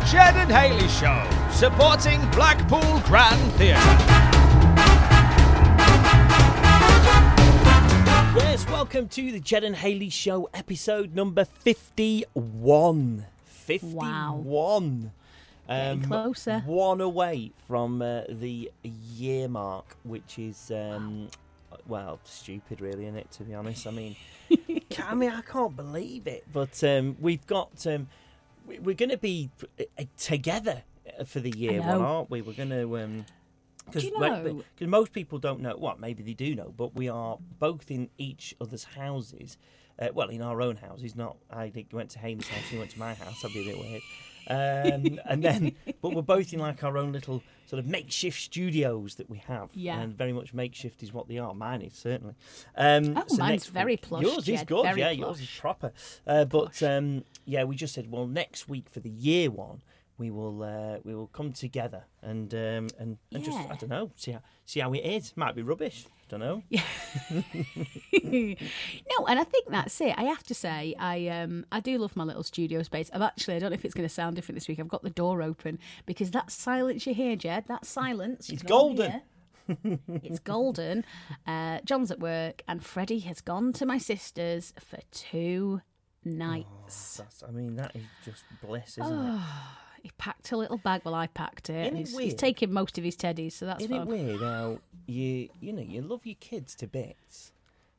The Ged and Hayley Show, supporting Blackpool Grand Theatre. Yes, welcome to the Ged and Hayley Show, episode number 51. 51. Getting closer. One away from uh, the year mark, which is, um, well, stupid, really, isn't it, to be honest? I mean, I mean, I can't believe it. But um, we've got, um, we- we're going to be uh, together for the year one, aren't we? We're going to. Um, because you know- most people don't know. Well, maybe they do know, but we are both in each other's houses. Uh, well, in our own houses. Not I went to Hayden's house. He went to my house. That'd be a bit weird. Um, and then, but we're both in like our own little sort of makeshift studios that we have. Yeah. And very much makeshift is what they are. Mine is certainly. Um, Oh, mine's very plush, Yours is good. yeah, yours is proper. Uh, but um, yeah, we just said, well, next week for the year one, we will uh, we will come together and um, and, and just I don't know see how see how it is. Might be rubbish. Don't know. no, and I think that's it. I have to say, I um, I do love my little studio space. I've actually, I don't know if it's going to sound different this week. I've got the door open because that silence you hear, Ged. That silence. It's golden. it's golden. Uh, John's at work, and Freddie has gone to my sister's for two nights. That's, I mean, that is just bliss, isn't it? He packed a little bag. Well, I packed it. He's, he's taking most of his teddies, so that's Isn't it weird how you you know you love your kids to bits,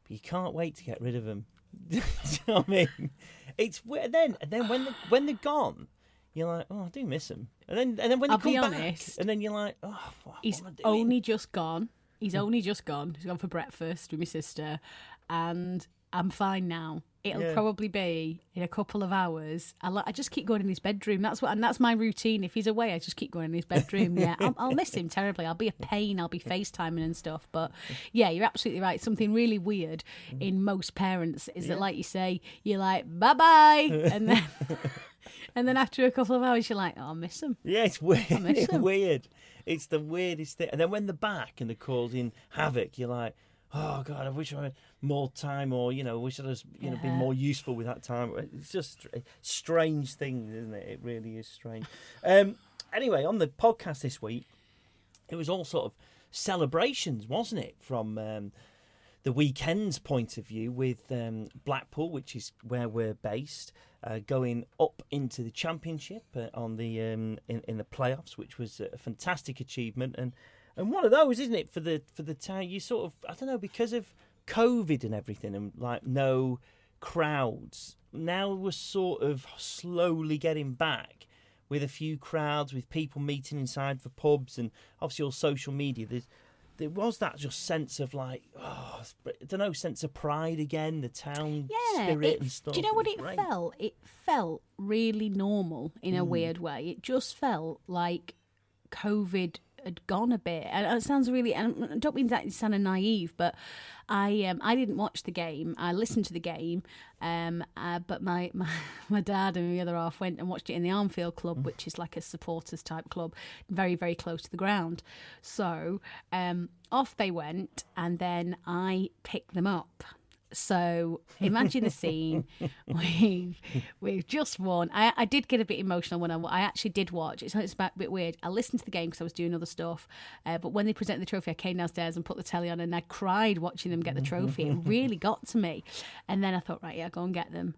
but you can't wait to get rid of them. Do you know what I mean? It's weird. Then and then when the, when they're gone, you're like, oh, I do miss them. And then and then when they I'll come be back, honest. and then you're like, oh, what, He's what am I doing? only just gone. He's hmm. only just gone. He's gone for breakfast with my sister, and I'm fine now. It'll Yeah. probably be in a couple of hours. I, I just keep going in his bedroom. That's what, and that's my routine. If he's away, I just keep going in his bedroom. Yeah, I'll, I'll miss him terribly. I'll be a pain. I'll be FaceTiming and stuff. But yeah, you're absolutely right. Something really weird in most parents is that, like you say, you're like bye bye, and then and then after a couple of hours, you're like, oh, I miss him. Yeah, it's weird. It's weird. It's the weirdest thing. And then when they're back and they're causing havoc, you're like, oh god, I wish I had more time, or you know, wish I'd have, you know been more useful with that time. It's just a strange thing, isn't it? It really is strange. Um, anyway, on the podcast this week, it was all sort of celebrations, wasn't it? From um, the weekend's point of view, with um, Blackpool, which is where we're based, uh, going up into the championship uh, on the um, in, in the playoffs, which was a fantastic achievement and and one of those, isn't it, for the for the town? You sort of I don't know because of COVID and everything, and like no crowds. Now we're sort of slowly getting back with a few crowds, with people meeting inside for pubs, and obviously all social media. There's there was that just sense of like, oh, I don't know, sense of pride again, the town yeah, spirit it- and stuff. Do you know what was it felt? It felt really normal in Hmm. a weird way. It just felt like COVID had gone a bit. And it sounds really. And I don't mean that to sound naive, but I um, I didn't watch the game. I listened to the game, um, uh, but my, my my dad and the other half went and watched it in the Armfield Club, which is like a supporters type club, very very close to the ground. So um, off they went, and then I picked them up. So imagine the scene. we've we've just won. I, I did get a bit emotional when I, I actually did watch. It's, it's a bit weird. I listened to the game because I was doing other stuff. Uh, but when they presented the trophy, I came downstairs and put the telly on, and I cried watching them get the trophy. It really got to me. And then I thought, right, yeah, go and get them.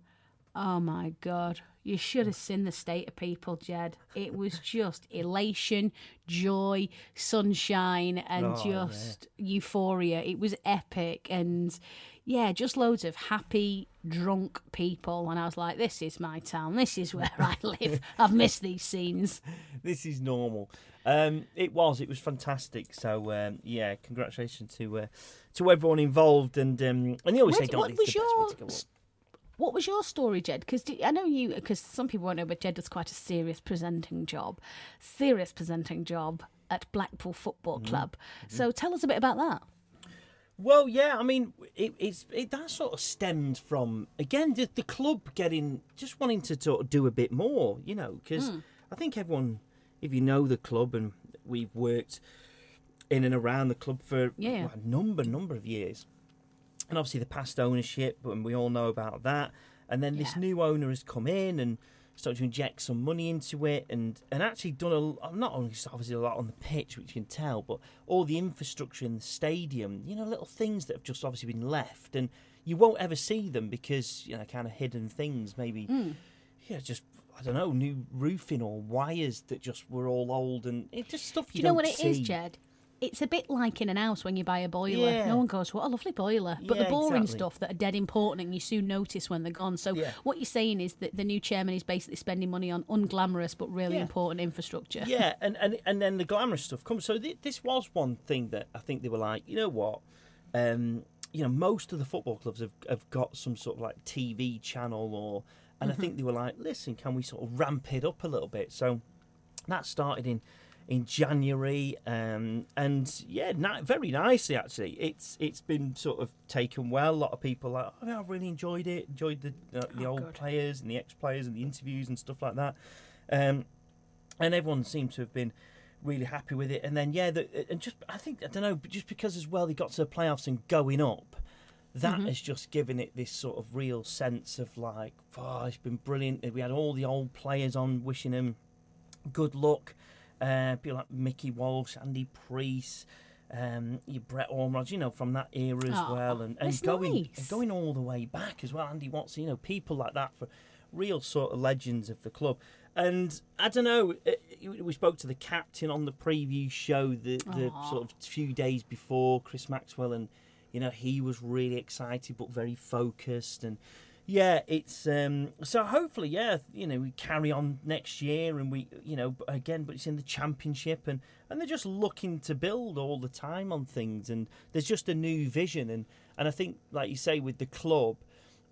Oh my god. You should have seen the state of people, Ged. It was just elation, joy, sunshine, and Oh, just euphoria. It was epic and yeah, just loads of happy, drunk people. And I was like, this is my town. This is where I live. I've missed these scenes. this is normal. Um, it was. It was fantastic. So um, yeah, congratulations to uh, to everyone involved. And um, and they always Where say, "Don't was the best way your to What was your story, Ged? Because I know you, because some people won't know, but Ged does quite a serious presenting job, serious presenting job at Blackpool Football Mm-hmm. Club. So tell us a bit about that. Well, yeah, I mean, it, it's it, that sort of stemmed from again the, the club getting just wanting to sort of do a bit more, you know, because Hmm. I think everyone, if you know the club and we've worked in and around the club for Yeah. a number number of years, and obviously the past ownership, and we all know about that. And then this new owner has come in, and started to inject some money into it, and and actually done a uh, not only obviously a lot on the pitch, which you can tell, but all the infrastructure in the stadium. You know, little things that have just obviously been left, and you won't ever see them because you know kind of hidden things, maybe. Hmm. Yeah, just I don't know, new roofing or wires that just were all old and it just stuff you Do you know what it is, see. Ged? It's a bit like in an house when you buy a boiler. Yeah. No one goes, "What a lovely boiler," but the boring exactly. stuff that are dead important and you soon notice when they're gone. So Yeah. what you're saying is that the new chairman is basically spending money on unglamorous but really Yeah. important infrastructure. yeah, and, and and then the glamorous stuff comes. So th- this was one thing that I think they were like, you know what, um, you know, most of the football clubs have, have got some sort of like TV channel or, and I think they were like, listen, can we sort of ramp it up a little bit? So that started in in January, um, and yeah, ni- very nicely actually. It's it's been sort of taken well. A lot of people are like, oh, I've really enjoyed it. Enjoyed the uh, the Oh, old good. players and the ex players and the interviews and stuff like that. Um, and everyone seemed to have been really happy with it. And then yeah, the, and just I think I don't know, but just because as well they got to the playoffs and going up, that has just given it this sort of real sense of like, oh, it's been brilliant. We had all the old players on wishing them good luck. Uh, people like Mickey Walsh, Andy Priest, um, your Brett Ormerod, you know, from that era as Aw, well, and, and going nice. and going all the way back as well. Andy Watson, you know, people like that for real sort of legends of the club. And I don't know, uh, we spoke to the captain on the preview show the, the sort of few days before Chris Maxwell, and you know he was really excited but very focused and. Yeah, it's um so hopefully, yeah, you know, we carry on next year and we you know, again, but it's in the championship and and they're just looking to build all the time on things and there's just a new vision and and I think like you say with the club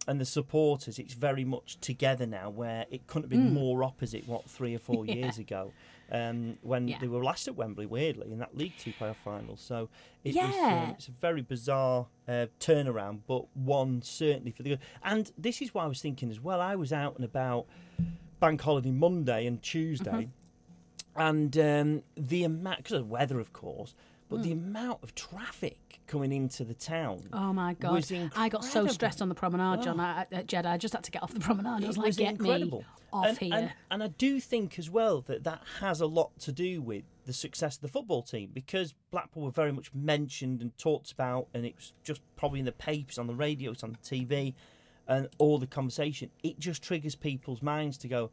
and the supporters, it's very much together now where it couldn't have been more opposite what 3 or 4 years ago. Um, when Yeah. they were last at Wembley, weirdly, in that League Two playoff final. So it was, Yeah. um, it's a very bizarre uh, turnaround, but one certainly for the good. And this is why I was thinking as well. I was out and about Bank Holiday Monday and Tuesday, and um, the amount because of the weather, of course, but the amount of traffic coming into the town. Oh my god! was I got so stressed on the promenade, John. Oh. I, at Jeddah, I just had to get off the promenade. I was It like, was "Get incredible. me off and, here!" And, and I do think as well that that has a lot to do with the success of the football team because Blackpool were very much mentioned and talked about, and it was just probably in the papers, on the radio, it's on the TV, and all the conversation. It just triggers people's minds to go.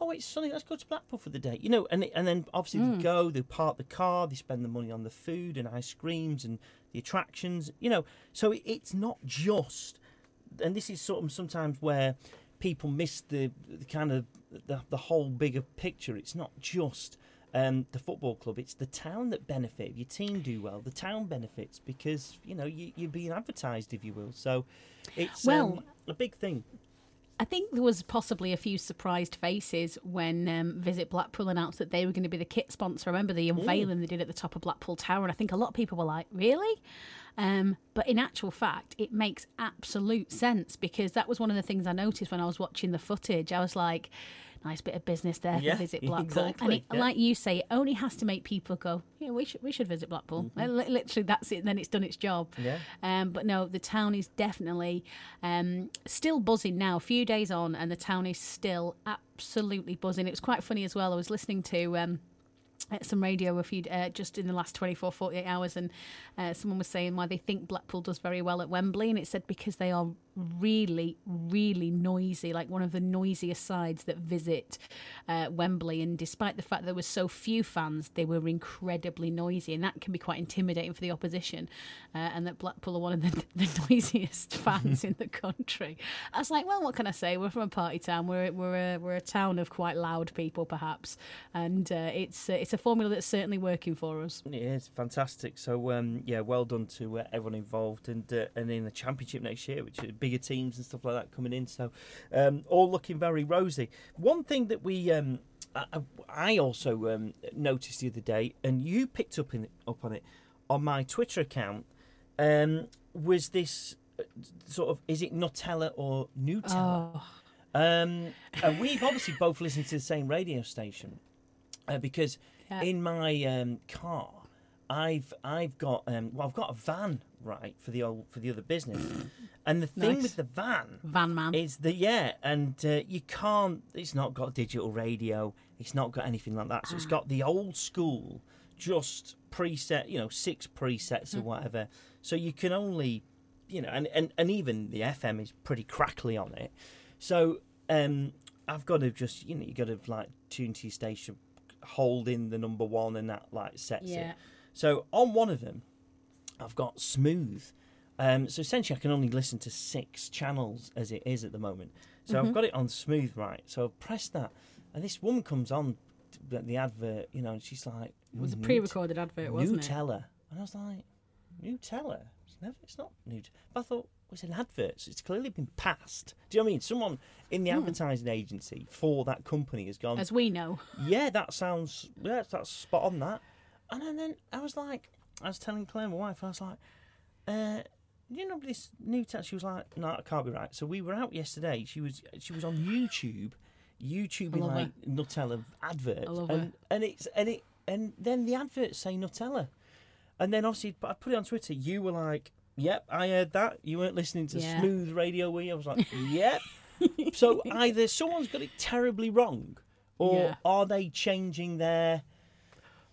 Oh, it's sunny. Let's go to Blackpool for the day, you know. And and then obviously Hmm. they go, they park the car, they spend the money on the food and ice creams and the attractions, you know. So it's not just and this is sort of sometimes where people miss the, the kind of the, the whole bigger picture. It's not just um, the football club; it's the town that benefit. If your team do well, the town benefits because you know you, you're being advertised, if you will. So it's Well- um, a big thing. I think there was possibly a few surprised faces when um, Visit Blackpool announced that they were going to be the kit sponsor. I remember the unveiling they did at the top of Blackpool Tower, and I think a lot of people were like, "Really?" Um, but in actual fact, it makes absolute sense because that was one of the things I noticed when I was watching the footage. I was like, "Nice bit of business there Yeah, Visit Blackpool," and it, yeah. like you say, it only has to make people go, "Yeah, we should we should visit Blackpool." Li- Literally, that's it. Then it's done its job. Mm-hmm. Yeah. Um, but no, the town is definitely um, still buzzing now. A few days on, and the town is still absolutely buzzing. It was quite funny as well. I was listening to. Um, some radio a few uh, just in the last 24 48 hours and uh, someone was saying why they think Blackpool does very well at Wembley and it said because they are really really noisy like one of the noisiest sides that visit uh, Wembley. And despite the fact there were so few fans they were incredibly noisy. And that can be quite intimidating for the opposition uh, and that Blackpool are one of the, the noisiest fans in the country. I was like well what can I say? We're from a party town. We're, we're, a, we're a town of quite loud people perhaps. And uh, it's uh, it's a formula that's certainly working for us. Yeah, it's fantastic. So um, yeah, well done to uh, everyone involved, and uh, and in the championship next year, which are bigger teams and stuff like that coming in. So um, all looking very rosy. One thing that we um, I, I also um, noticed the other day, and you picked up in up on it on my Twitter account, um, was this uh, sort of is it Nutella or Nutella? oh Um, and we've obviously both listened to the same radio station uh, because Yeah. in my um, car, I've I've got um, well, I've got a van right for the old for the other business. and the thing Nice. with the van Van Man. is that yeah, and uh, you can't. It's not got digital radio. It's not got anything like that. So it's got the old school, just preset. You know, six presets or whatever. So you can only, you know, and and and even the FM is pretty crackly on it. So um, I've got to just you know you got to like tune to your station, hold in the number one, and that like sets Yeah. it. So on one of them, I've got smooth. Um, so essentially, I can only listen to six channels as it is at the moment. So Mm-hmm. I've got it on smooth, right? So I've pressed that, and this woman comes on the, the advert, you know, and she's like, It was a pre-recorded advert, wasn't it? Nutella, and I was like, Nutella? It's never. It's not Nutella. But I thought it was an advert. So it's clearly been passed. Do you know what I mean? Someone in the advertising agency for that company has gone. As we know. Yeah, that sounds yeah, that's spot on that. And then I was like, I was telling Claire, my wife, I was like, uh, you know this new text? She was like, no, it can't be right. So we were out yesterday. She was she was on YouTube, her. like Nutella adverts, I love and and it's and it and then the adverts say Nutella, and then obviously but I put it on Twitter. You were like, yep, I heard that. You weren't listening to Yeah. smooth radio, were you? I was like, yep. so either someone's got it terribly wrong, or Yeah. are they changing their?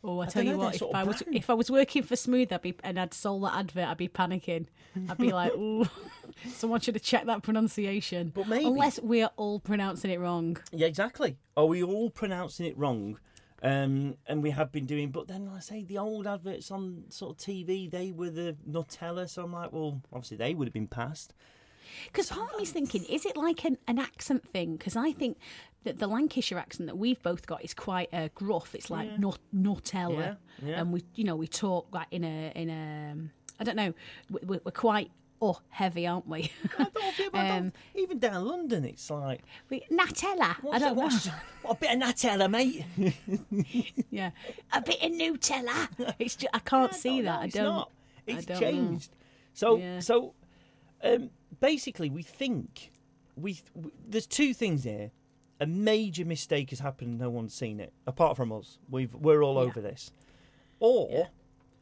Oh, I, I tell you what, if I was if I was working for Smooth, I'd be and I'd sold that advert, I'd be panicking. I'd be like, ooh, someone should have checked that pronunciation. But maybe- unless we're all pronouncing it wrong. Yeah, exactly. Are we all pronouncing it wrong? Um, and we have been doing, but then like I say the old adverts on sort of TV, they were the Nutella. So I'm like, well, obviously they would have been passed. Because part of me's thinking, is it like an, an accent thing? Because I think that the Lancashire accent that we've both got is quite uh, gruff. It's like not Nutella, Yeah, yeah. and we, you know, we talk like in a in a. um, don't know. we- We're quite oh heavy, aren't we? I don't feel Um, don't- even down London, it's like we Nutella. I don't that- know. a bit of Nutella, mate. Yeah, a bit of Nutella. It's just, I can't I see don't that. know, I it's don't. Not. I It's don't know. changed. So Yeah. so um, basically, we think we, we there's two things here. A major mistake has happened. and No one's seen it apart from us. We've we're all Yeah. over this. Or Yeah.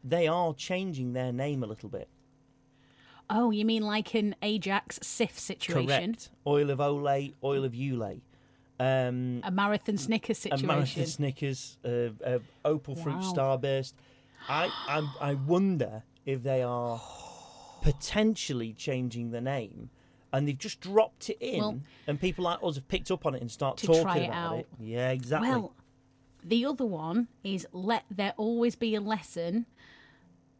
they are changing their name a little bit. Oh, you mean like an Ajax Cif situation? Correct. Oil of Olay, oil of Ulay. Um, A marathon Snickers situation a. Marathon Snickers, uh, uh, Opal Fruit Wow. Starburst. I, I I wonder if they are potentially changing the name, and they've just dropped it in, Well- and people like us have picked up on it and start talking it about out. it. Yeah, exactly. Well, the other one is let there always be a lesson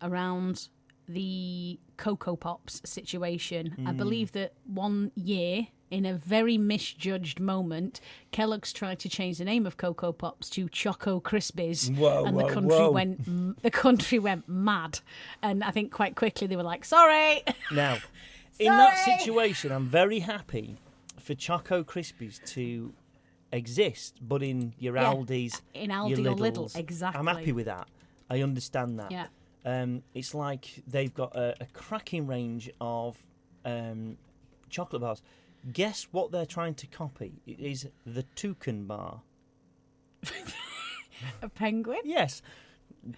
around the Cocoa Pops situation. Hmm. I believe that one year, in a very misjudged moment, Kellogg's tried to change the name of Cocoa Pops to Choco Krispies, Whoa, and whoa, the country whoa. went the country went mad. And I think quite quickly they were like, "Sorry." Now, in that situation, I'm very happy for Choco Krispies to exist, but in your Yeah, Aldi's, in your Aldi or Lidl, exactly. I'm happy with that. I understand that. Yeah. Um, it's like they've got a, a cracking range of um, chocolate bars. Guess what they're trying to copy? It is the Toucan bar. A penguin. Yes,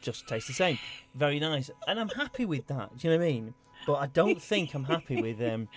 just tastes the same. Very nice, and I'm happy with that. Do you know what I mean? But I don't think I'm happy with um,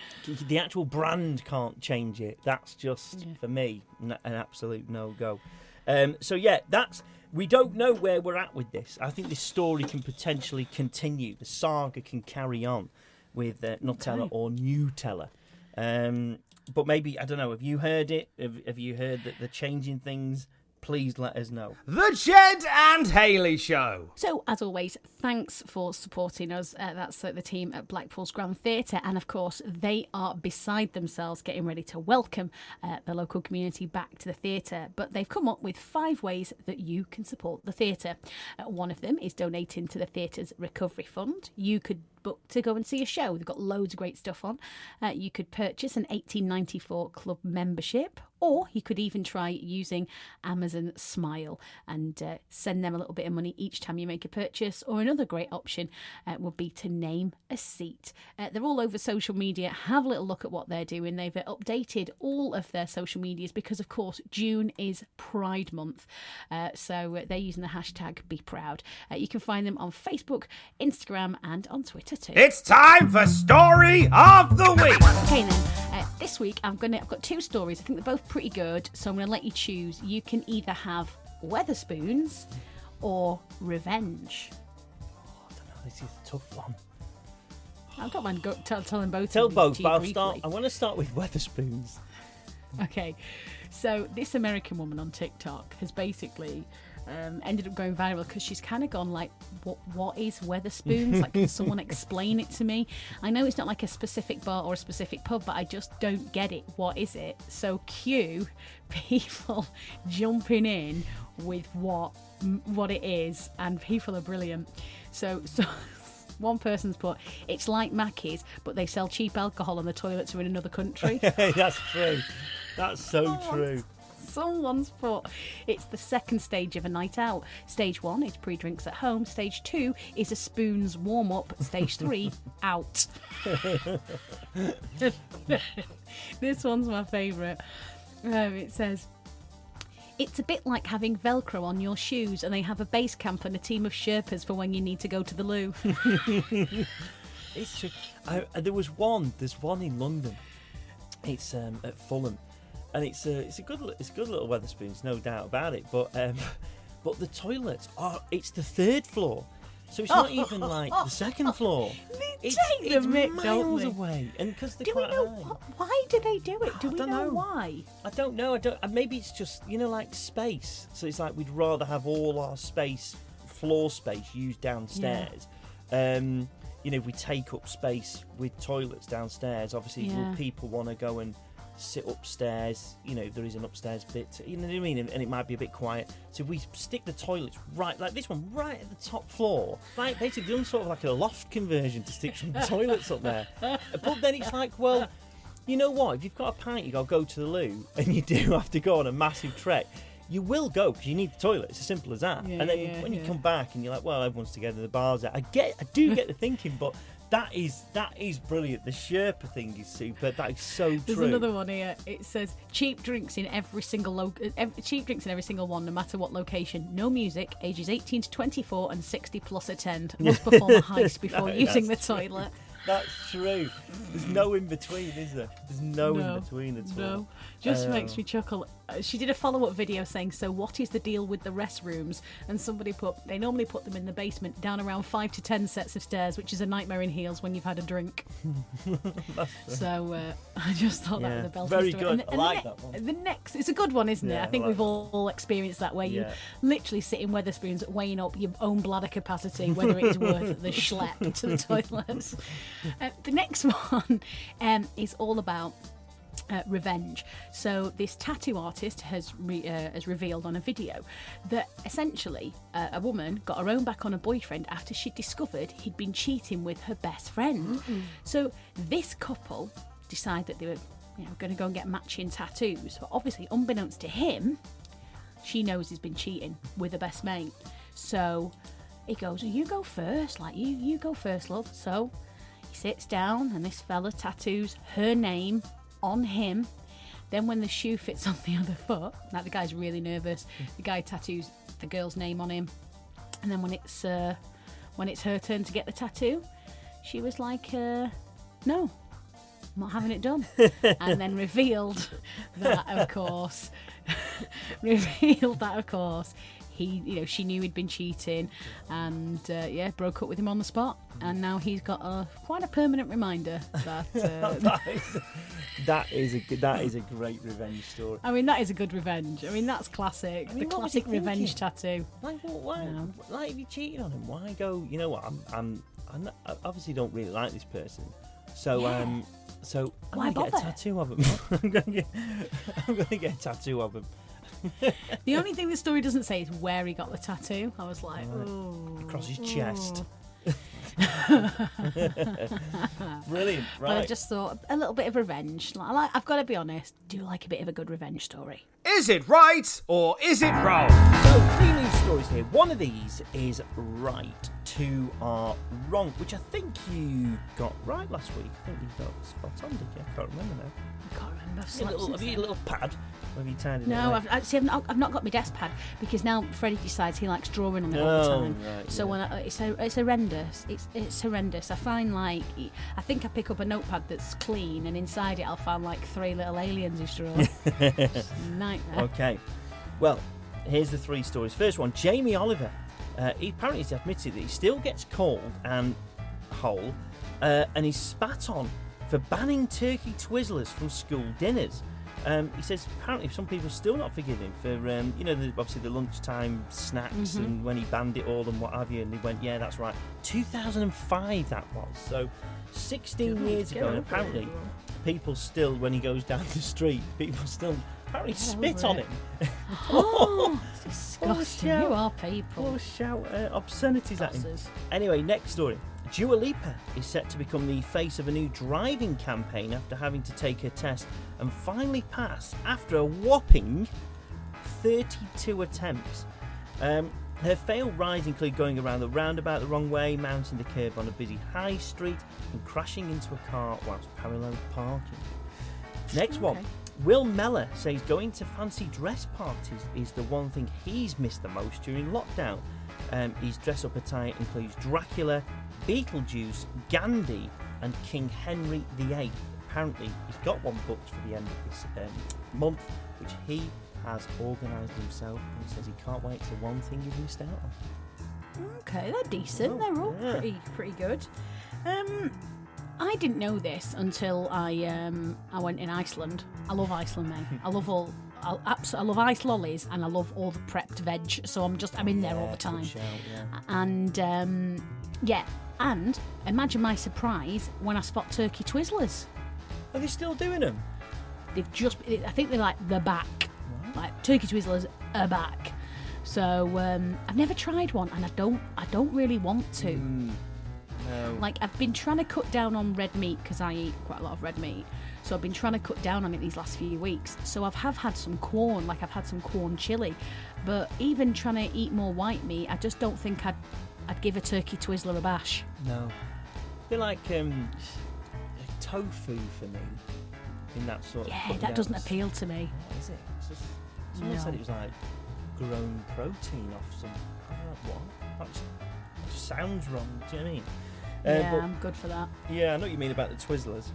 the actual brand. Can't change it. That's just for me an absolute no go. Um, so yeah, that's we don't know where we're at with this. I think this story can potentially continue. The saga can carry on with uh, Nutella Okay. or Nutella. Um, but maybe I don't know. Have you heard it? Have, have you heard that they're changing things? Please let us know. The Ged and Hayley Show. So, as always, thanks for supporting us. Uh, that's uh, the team at Blackpool's Grand Theatre. And of course, they are beside themselves getting ready to welcome uh, the local community back to the theatre. But they've come up with five ways that you can support the theatre. Uh, one of them is donating to the theatre's recovery fund. You could book to go and see a show. They've got loads of great stuff on. Uh, you could purchase an 1894 club membership, Or you could even try using Amazon Smile and uh, send them a little bit of money each time you make a purchase. Or another great option uh, would be to name a seat. Uh, they're all over social media. Have a little look at what they're doing. They've uh, updated all of their social medias because, of course, June is Pride Month. Uh, so uh, they're using the hashtag BeProud. Uh, you can find them on Facebook, Instagram, and on Twitter too. It's time for Story of the Week. Okay then, uh, this week I'm gonna I've got two stories. I think they're both pretty good, so I'm gonna let you choose. You can either have Wetherspoons or Revenge. Oh, I don't know. This is a tough one. I've got mine. Go, tell, tell them both. Tell of both, to but I'll briefly. start. I want to start with Wetherspoons. Okay, so this American woman on TikTok has basically um, ended up going viral because she's kind of gone like, "What? What is Wetherspoons? like, can someone explain it to me? I know it's not like a specific bar or a specific pub, but I just don't get it. What is it?" So cue people jumping in with what what it is, and people are brilliant. So so. One person's put, it's like Mackey's, but they sell cheap alcohol and the toilets are in another country. That's true. That's so true. Someone's foot. it's the second stage of a night out. Stage one is pre drinks at home. Stage two is a spoon's warm up. Stage three, out. this one's my favourite. Um, it says. It's a bit like having Velcro on your shoes, and they have a base camp and a team of Sherpas for when you need to go to the loo. It's true. I, there was one. There's one in London. It's um, at Fulham, and it's a it's a good it's a good little Wetherspoons, no doubt about it. But um, but the toilets are it's the third floor, so it's not even like the second floor. It's, take the it's mick, don't miles they? away, and because they're do we quite know high. wh- why do they do it? Do I we don't know, know. why? I don't know. I don't. Maybe it's just you know like space. So it's like we'd rather have all our space, floor space, used downstairs. Um, you know, if we take up space with toilets downstairs. Obviously, Yeah. people want to go and sit upstairs? You know, if there is an upstairs bit. You know what I mean? And, and it might be a bit quiet. So we stick the toilets right, like this one, right at the top floor. Like basically done sort of like a loft conversion to stick some toilets up there. But then it's like, well. You know what? If you've got a pint, you got to go to the loo, and you do have to go on a massive trek. You will go because you need the toilet. It's as simple as that. Yeah, and then yeah, when you come back and you're like, well, everyone's together, the bars out. I get, I do get the thinking, but that is that is brilliant. The Sherpa thing is super. That is so true. There's another one here. It says cheap drinks in every single lo- ev- cheap drinks in every single one, no matter what location. No music. Ages 18 to 24 and 60 plus attend. Must perform a heist before No, using the true. toilet. That's true. There's no in between, is there? There's no, No, in between at all. No, just Um, makes me chuckle. She did a follow-up video saying, "So what is the deal with the restrooms?" And somebody put, "They normally put them in the basement, down around five to ten sets of stairs, which is a nightmare in heels when you've had a drink." so uh, I just thought that was a belting very story. good. And, I and the like ne- that one. The next, it's a good one, isn't it? I think I like we've all experienced that, where you Yeah. literally sit in Wetherspoons, weighing up your own bladder capacity, whether it is worth the schlep to the toilets. Uh, the next one um, is all about uh, revenge. So this tattoo artist has re- uh, has revealed on a video that essentially uh, a woman got her own back on a boyfriend after she discovered he'd been cheating with her best friend. So this couple decide that they were you know going to go and get matching tattoos, but obviously unbeknownst to him, she knows he's been cheating with her best mate. So he goes, "You go first, like you you go first, love." So he sits down and this fella tattoos her name on him. Then when the shoe fits on the other foot, now the guy's really nervous. The guy tattoos the girl's name on him, and then when it's uh, when it's her turn to get the tattoo, she was like, uh, "No, I'm not having it done," and then revealed that, of course, revealed that, of course, he, you know, she knew he'd been cheating, and uh, yeah, broke up with him on the spot, and now he's got a quite a permanent reminder that. Uh, that, is, that is a that is a great revenge story. I mean, that is a good revenge. I mean, that's classic. I mean, the what was he classic revenge tattoo. Like, what, why? No. Like, if you cheated on him, why go? You know what? I'm, I'm, I'm not, I obviously don't really like this person, so Yeah. um, so I'm Why gonna get a tattoo of him. I'm gonna get, I'm gonna get a tattoo of him. The only thing the story doesn't say is where he got the tattoo. I was like, Right. oh. Across his chest. Brilliant. But I just thought a little bit of revenge. Like, I like, I've got to be honest, do like a bit of a good revenge story. Is it right or is it wrong? So three news stories here. One of these is right, two are wrong, which I think you got right last week. I think you got spot on, did you? I can't remember now. I can't remember. I've a little, since have you a little pad? Or have you tidied it No. I've, I, see, I've, not, I've not got my desk pad because now Freddie decides he likes drawing on it all the Oh, time. right, so yeah. when I, it's, it's horrendous. It's it's horrendous. I find like I think I pick up a notepad that's clean and inside it I'll find like three little aliens he's drawn. It's a nightmare. Okay. Well, here's the three stories. First one, Jamie Oliver. Uh, he apparently has admitted that he still gets called and whole, uh, and he's spat on for banning turkey twizzlers from school dinners. Um, he says apparently some people still not forgive him for, um, you know, the, obviously the lunchtime snacks Mhm. and when he banned it all and what have you. And he went, yeah, that's right. 2005 that was. So 16 years ago, and apparently people still, when he goes down the street, people still apparently spit on it. him. Oh, disgusting. shout. you are people. Or shout uh, obscenities at him. Anyway, next story. Dua Lipa is set to become the face of a new driving campaign after having to take her test and finally pass after a whopping 32 attempts. Um, her failed rides include going around the roundabout the wrong way, mounting the curb on a busy high street, and crashing into a car whilst parallel parking. Next one. Will Mellor says going to fancy dress parties is the one thing he's missed the most during lockdown. Um, his dress up attire includes Dracula, Beetlejuice, Gandhi, and King Henry VIII. Apparently, he's got one booked for the end of this um, month, which he has organised himself, and he says he can't wait. The one thing he's missed out on. Okay, they're decent. Oh, they're all yeah. pretty pretty good. Um, I didn't know this until I um I went in Iceland. I love Iceland, mate. I love all. I, abs- I love ice lollies and I love all the prepped veg. So I'm just I'm in there all the time. shout, yeah. And um, yeah, and imagine my surprise when I spot turkey twizzlers. Are they still doing them? They've just I think they're like the back, like turkey twizzlers are back. So um, I've never tried one, and I don't I don't really want to. Mm, Like I've been trying to cut down on red meat because I eat quite a lot of red meat. So I've been trying to cut down on it these last few weeks. So I've have had some corn, like I've had some corn chili, but even trying to eat more white meat, I just don't think I'd I'd give a turkey twizzler a bash. No. They're like um, tofu for me. In that sort of. Yeah, that doesn't appeal to me. What is it? It's just, someone No. said it was like grown protein off some. I don't know what. That that just sounds wrong. Do you know what I mean? Uh, yeah, but- I'm good for that. yeah, I know what you mean about the Twizzlers.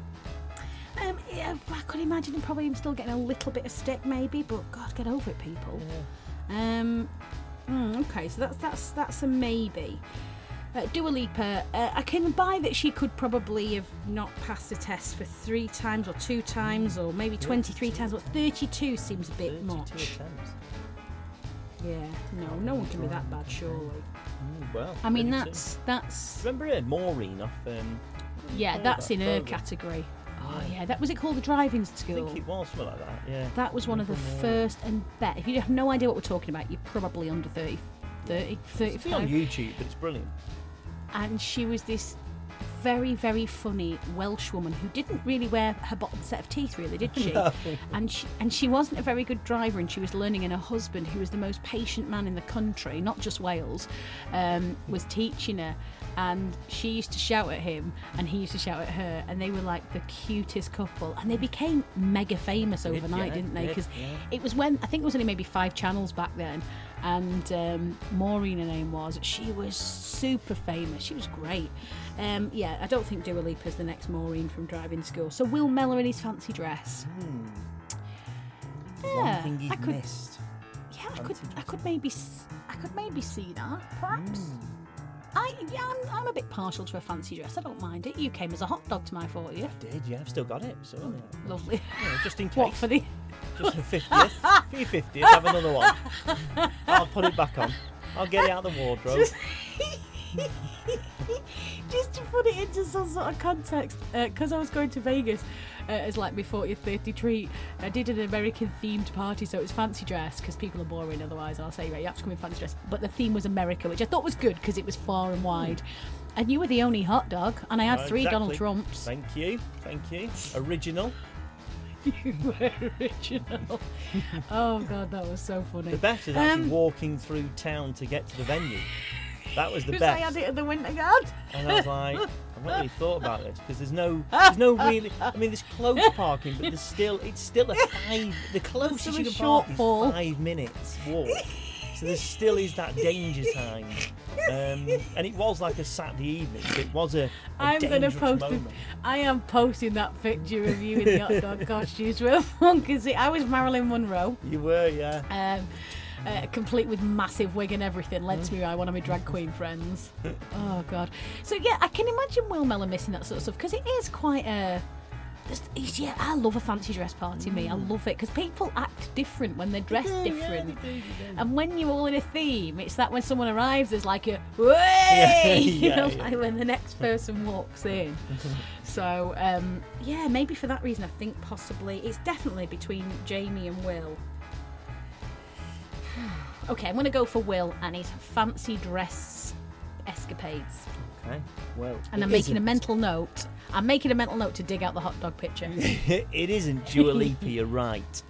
Um, yeah, I could imagine him probably him still getting a little bit of stick, maybe. But God, get over it, people. Yeah. Um, mm, okay, so that's that's that's a maybe. Uh, Dua Lipa, uh, I can buy that she could probably have not passed the test for three times or two times or maybe 23 times, but 32 seems a bit 32 much. attempts. Yeah, no, no one can be that bad, surely. Well, I mean, 32. that's that's Remember uh, Maureen off. Um, yeah, Oh, that's that in her program. category. Oh Yeah. yeah, that was it called the driving I school. think it was something like that. Yeah. That was one of the Remember first and bet. If you have no idea what we're talking about, you're probably under 30, 30 It's on YouTube, but it's brilliant. and she was this very very funny Welsh woman who didn't really wear her bottom set of teeth really did she? No. and she and she wasn't a very good driver and she was learning and her husband who was the most patient man in the country not just Wales um, was teaching her. And she used to shout at him and he used to shout at her and they were like the cutest couple. And they became mega famous Did, overnight yeah, didn't they? Did, because yeah. it was when I think it was only maybe five channels back then, and um, Maureen, her name was. She was super famous. She was great. Um, yeah, I don't think Dua Lipa's the next Maureen from Driving School. So Will Mellor in his fancy dress. The Yeah, one thing he's I could- missed. Yeah, I could, I could maybe, I could maybe see that. Perhaps. Mm. I, yeah, I'm, I'm a bit partial to a fancy dress. I don't mind it. You came as a hot dog to my 40th. Did yeah, I've still got it. So oh, yeah. Lovely. Yeah, just in case. What for the? Just for fiftieth. for your fiftieth, have another one. I'll put it back on. I'll get it out of the wardrobe. Just to put it into some sort of context, because I was going to Vegas uh, as like my 40th birthday treat, I did an American themed party, so it was fancy dress because people are boring otherwise. I'll say, right, you have to come in fancy dress. But the theme was America, which I thought was good because it was far and wide. And you were the only hot dog, and I had Right, three exactly. Donald Trumps. Thank you, thank you. Original. You were original. oh god, that was so funny. The best is actually Um, walking through town to get to the venue. That was the Because I best. had it at the Winter Guard. And I was like, I've not really thought about this because there's no, there's no really. I mean, there's close parking, but there's still, it's still a five. The closest you can park is five minutes walk. So there still is that danger time. Um, and it was like a Saturday evening. So it was a, a I'm gonna post. it. moment. I am posting that picture of you in the hot dog costumes with because I was Marilyn Monroe, You were, yeah. um, uh, complete with massive wig and everything. Led to me by one of my drag queen friends. Oh god. So yeah, I can imagine Will Mellor missing that sort of stuff because it is quite a. it's- Yeah, I love a fancy dress party. Me, I love it because people act different when they're dressed different. And when you're all in a theme, it's that when someone arrives, there's like a way, you yeah, know, yeah. like when the next person walks in. so um, yeah, maybe for that reason, I think possibly it's definitely between Jamie and Will. Okay, I'm gonna go for Will and his fancy dress escapades. Okay. Well, And I'm making a isn't- mental note. I'm making a mental note to dig out the hot dog picture. it isn't Dua Lipa, you're right.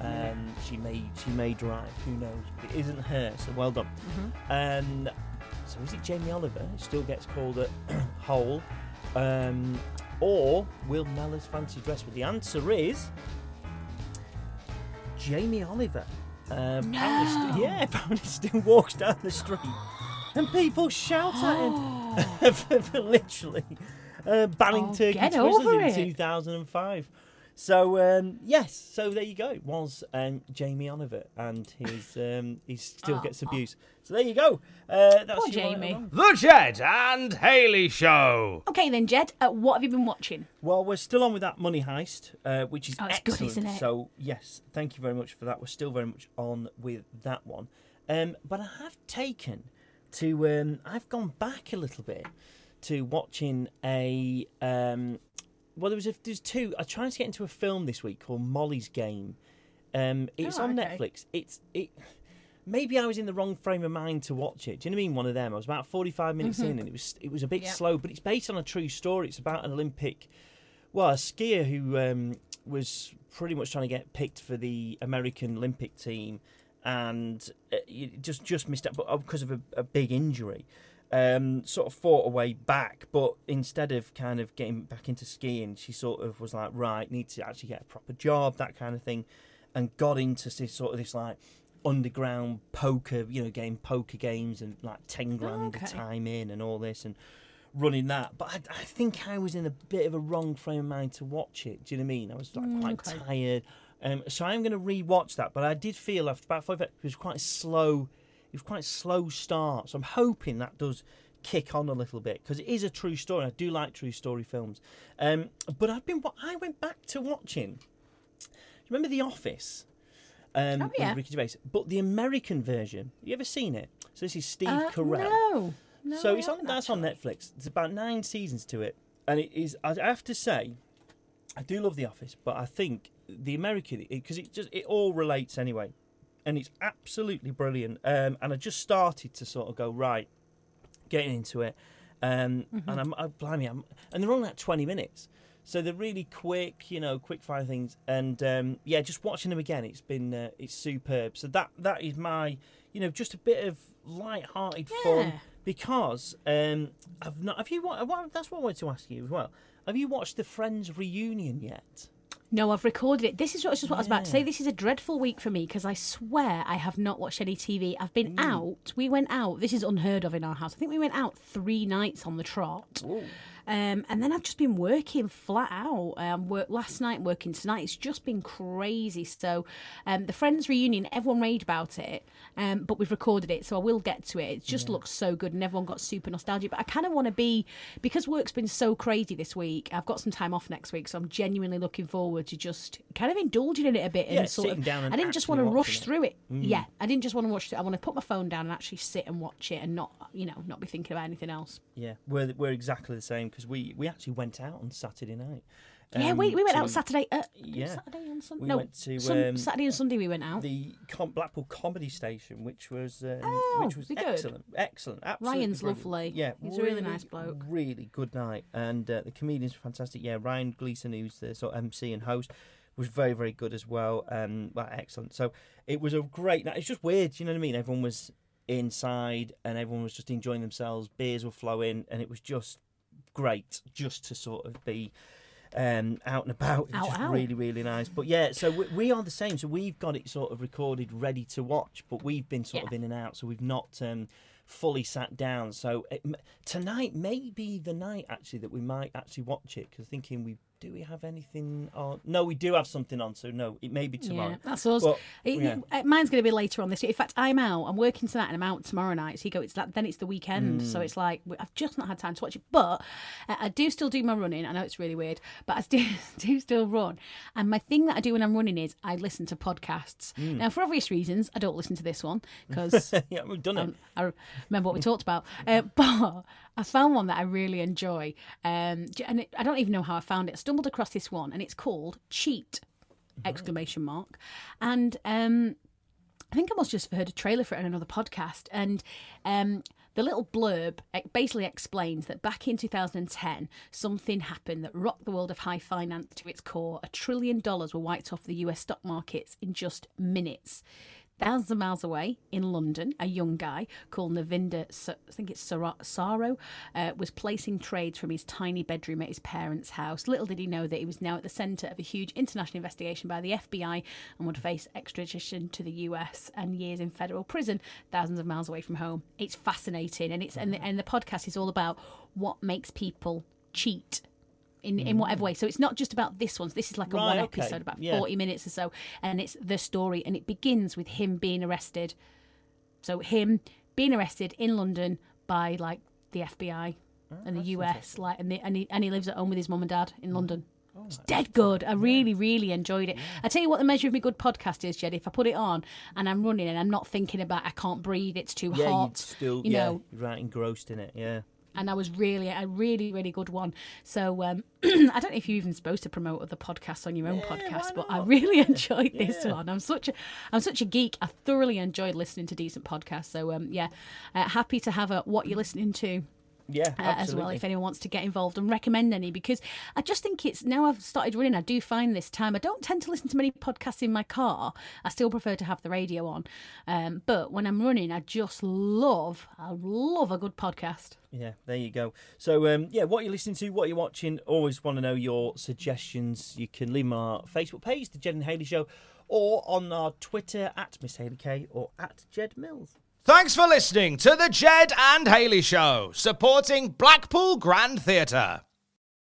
Um, she may she may drive, who knows? But it isn't her, so well done. Um, so is it Jamie Oliver? who Still gets called a hole, um, or Will Mellor's fancy dress? But the answer is Jamie Oliver. Um, apparently st- yeah, apparently still walks down the street, and people shout at him. For, for literally. Uh, banning Oh, turkey get twizzlers in 2005. So um, yes, so there you go. Was um, Jamie Oliver, and his um, he still Oh. gets abuse. So there you go. Uh, that's Poor Jamie. The Ged and Hayley Show. Okay then, Ged, uh, what have you been watching? Well, we're still on with that money heist, uh, which is Oh, it's good, excellent. isn't it? So yes, thank you very much for that. We're still very much on with that one. Um, but I have taken to um, I've gone back a little bit to watching a um, well, there was a, there's two. I tried to get into a film this week called Molly's Game. Um, it's Oh, on okay. Netflix. It's it. Maybe I was in the wrong frame of mind to watch it. Do you know what I mean? One of them. I was about forty five minutes in, and it was it was a bit Mm-hmm. Slow. But it's based on a true story. It's about an Olympic, well, a skier who um, was pretty much trying to get picked for the American Olympic team, and uh, just just missed out, but because of a, a big injury. Um, sort of fought a way back, but instead of kind of getting back into skiing, she sort of was like, right, need to actually get a proper job, that kind of thing, and got into this sort of this like underground poker, you know, game poker games and like ten grand okay. a time in and all this and running that. But I, I think I was in a bit of a wrong frame of mind to watch it. Do you know what I mean? I was like quite okay. tired, um, so I'm going to re-watch that. But I did feel after about five, it was quite slow. It was quite a slow start. So I'm hoping that does kick on a little bit because it is a true story. I do like true story films. Um, but I've been. I went back to watching. Do you remember The Office? Um, Oh, yeah. Ricky Gervais, but the American version. You ever seen it? So this is Steve Uh, Carell. No. no so I it's on. That's on. Netflix. It's about nine seasons to it, and it is. I have to say, I do love The Office, but I think the American because it, just it all relates anyway, and it's absolutely brilliant. Um, and I just started to sort of go right, getting into it, um, Mm-hmm. and I'm, I, blimey, I'm, and they're only like twenty minutes. So they're really quick, you know, quick fire things, and um, yeah, just watching them again, it's been uh, it's superb. So that that is my, you know, just a bit of light-hearted fun because um, I've not. Have you? What, that's what I wanted to ask you as well. Have you watched the Friends reunion yet? No, I've recorded it. This is what, just what I was about to say. This is a dreadful week for me because I swear I have not watched any TV. I've been mm. out. We went out. This is unheard of in our house. I think we went out three nights on the trot. Um, and then I've just been working flat out. Um, work last night, working tonight. It's just been crazy. So um, the Friends reunion, everyone raved about it, um, but we've recorded it, so I will get to it. It just looks so good, and everyone got super nostalgic. But I kind of want to be because work's been so crazy this week. I've got some time off next week, so I'm genuinely looking forward to just kind of indulging in it a bit Yeah, and sort of. down and I didn't just want to rush it. Mm. through it. Yeah, I didn't just want to watch it. I want to put my phone down and actually sit and watch it, and not you know not be thinking about anything else. Yeah, we're we're exactly the same because we we actually went out on Saturday night. yeah, um, we, we went to out Saturday. Uh, yeah. Saturday and Sunday. We no, went to, Sun- um, Saturday and Sunday. We went out. The Com- Blackpool Comedy Station, which was um, Oh, which was they good? excellent, excellent. Absolutely Ryan's brilliant. lovely. Yeah, He's a really nice bloke. Really good night, and uh, the comedians were fantastic. Yeah, Ryan Gleason, who's the sort of MC and host, was very very good as well. Um, well, excellent. So it was a great night. It's just weird, you know what I mean? Everyone was inside, and everyone was just enjoying themselves. Beers were flowing, and it was just great, just to sort of be. Um, out and about, It was just out. really, really nice. But yeah, so we, we are the same. So we've got it sort of recorded, ready to watch, but we've been sort Yeah. of in and out, so we've not um, fully sat down. So it, tonight may be the night actually that we might actually watch it because thinking we do we have anything on? No, we do have something on. So no, it may be tomorrow. Yeah, that's us. But, It- yeah. uh, mine's going to be later on this. week. In fact, I'm out. I'm working tonight, and I'm out tomorrow night. So you go. It's that. Then it's the weekend. Hmm. So it's like I've just not had time to watch it. But uh, I do still do my running. I know it's really weird, but I do, do still run. And my thing that I do when I'm running is I listen to podcasts. Hmm. Now, for obvious reasons, I don't listen to this one because yeah, we've done it. um, I remember what we talked about. Uh, but I found one that I really enjoy. Um, and it, I don't even know how I found it. I stumbled across this one, and it's called Cheat! Exclamation mark. And um, I think I must just have heard a trailer for it on another podcast. And um, the little blurb basically explains that back in 2010, something happened that rocked the world of high finance to its core. A trillion dollars were wiped off the US stock markets in just minutes. Thousands of miles away in London, a young guy called Navinder, I think it's Saro, uh, was placing trades from his tiny bedroom at his parents' house. Little did he know that he was now at the centre of a huge international investigation by the FBI and would face extradition to the US and years in federal prison, thousands of miles away from home. It's fascinating, and it's and the, and the podcast is all about what makes people cheat in, in whatever way. Mm. So it's not just about this one. This is like a Right, one okay. episode, about Yeah. 40 minutes or so. And it's the story. And it begins with him being arrested. So him being arrested in London by like the FBI oh, and the US. Like, and, the, and, he, and he lives at home with his mum and dad in mm. London. Oh, it's dead good. I really, really enjoyed it. I tell you what, the measure of my good podcast is, Ged. If I put it on and I'm running and I'm not thinking about I can't breathe, it's too yeah, hot. still you yeah, know, you're right engrossed in it. Yeah. And I was really a really really good one. So um, I don't know if you're even supposed to promote other podcasts on your own podcast, but I really enjoyed this one. I'm such a I'm such a geek. I thoroughly enjoyed listening to decent podcasts. So um, yeah, uh, happy to have a what you're listening to Yeah, uh, as well if anyone wants to get involved and recommend any because I just think it's now I've started running I do find this time I don't tend to listen to many podcasts in my car I still prefer to have the radio on um, but when I'm running I just love I love a good podcast Yeah, there you go. So, um, yeah, what you're listening to, what you're watching, always want to know your suggestions. You can leave them on our Facebook page, The Ged and Hayley Show, or on our Twitter at Miss Hayley K or at Ged Mills. Thanks for listening to the Ged and Hayley Show, supporting Blackpool Grand Theatre.